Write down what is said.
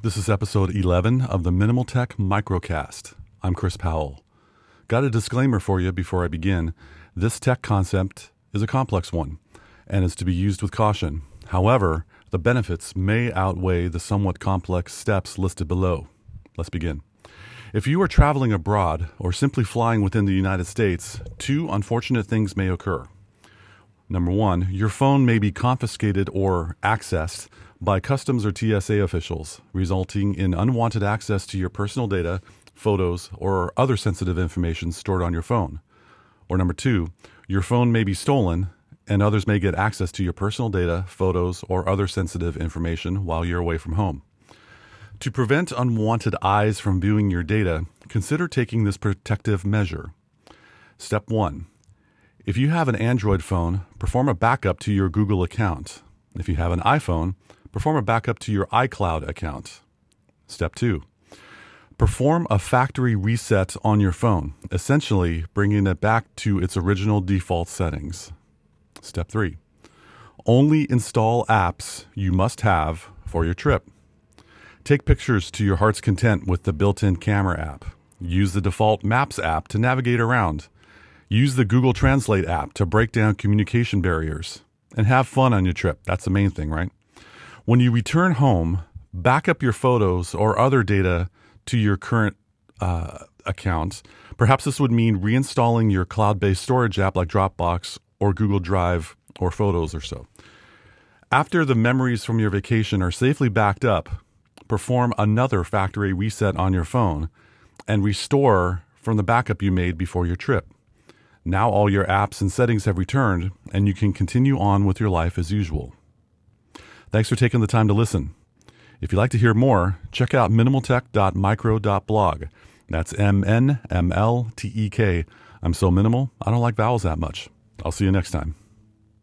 This is episode 11 of the Minimal Tech Microcast. I'm Chris Powell. Got a disclaimer for you before I begin. This tech concept is a complex one and is to be used with caution. However, the benefits may outweigh the somewhat complex steps listed below. Let's begin. If you are traveling abroad or simply flying within the United States, two unfortunate things may occur. Number one, your phone may be confiscated or accessed by customs or TSA officials, resulting in unwanted access to your personal data, photos, or other sensitive information stored on your phone. Or number two, your phone may be stolen and others may get access to your personal data, photos, or other sensitive information while you're away from home. To prevent unwanted eyes from viewing your data, consider taking this protective measure. Step 1 if you have an Android phone, perform a backup to your Google account. If you have an iPhone, perform a backup to your iCloud account. Step 2. Perform a factory reset on your phone, essentially bringing it back to its original default settings. Step 3. Only install apps you must have for your trip. Take pictures to your heart's content with the built in camera app. Use the default Maps app to navigate around. Use the Google Translate app to break down communication barriers and have fun on your trip. That's the main thing, right? When you return home, back up your photos or other data to your current uh, account. Perhaps this would mean reinstalling your cloud based storage app like Dropbox or Google Drive or Photos or so. After the memories from your vacation are safely backed up, perform another factory reset on your phone and restore from the backup you made before your trip. Now all your apps and settings have returned, and you can continue on with your life as usual. Thanks for taking the time to listen. If you'd like to hear more, check out minimaltech.micro.blog. That's M N M L T E K. I'm so minimal, I don't like vowels that much. I'll see you next time.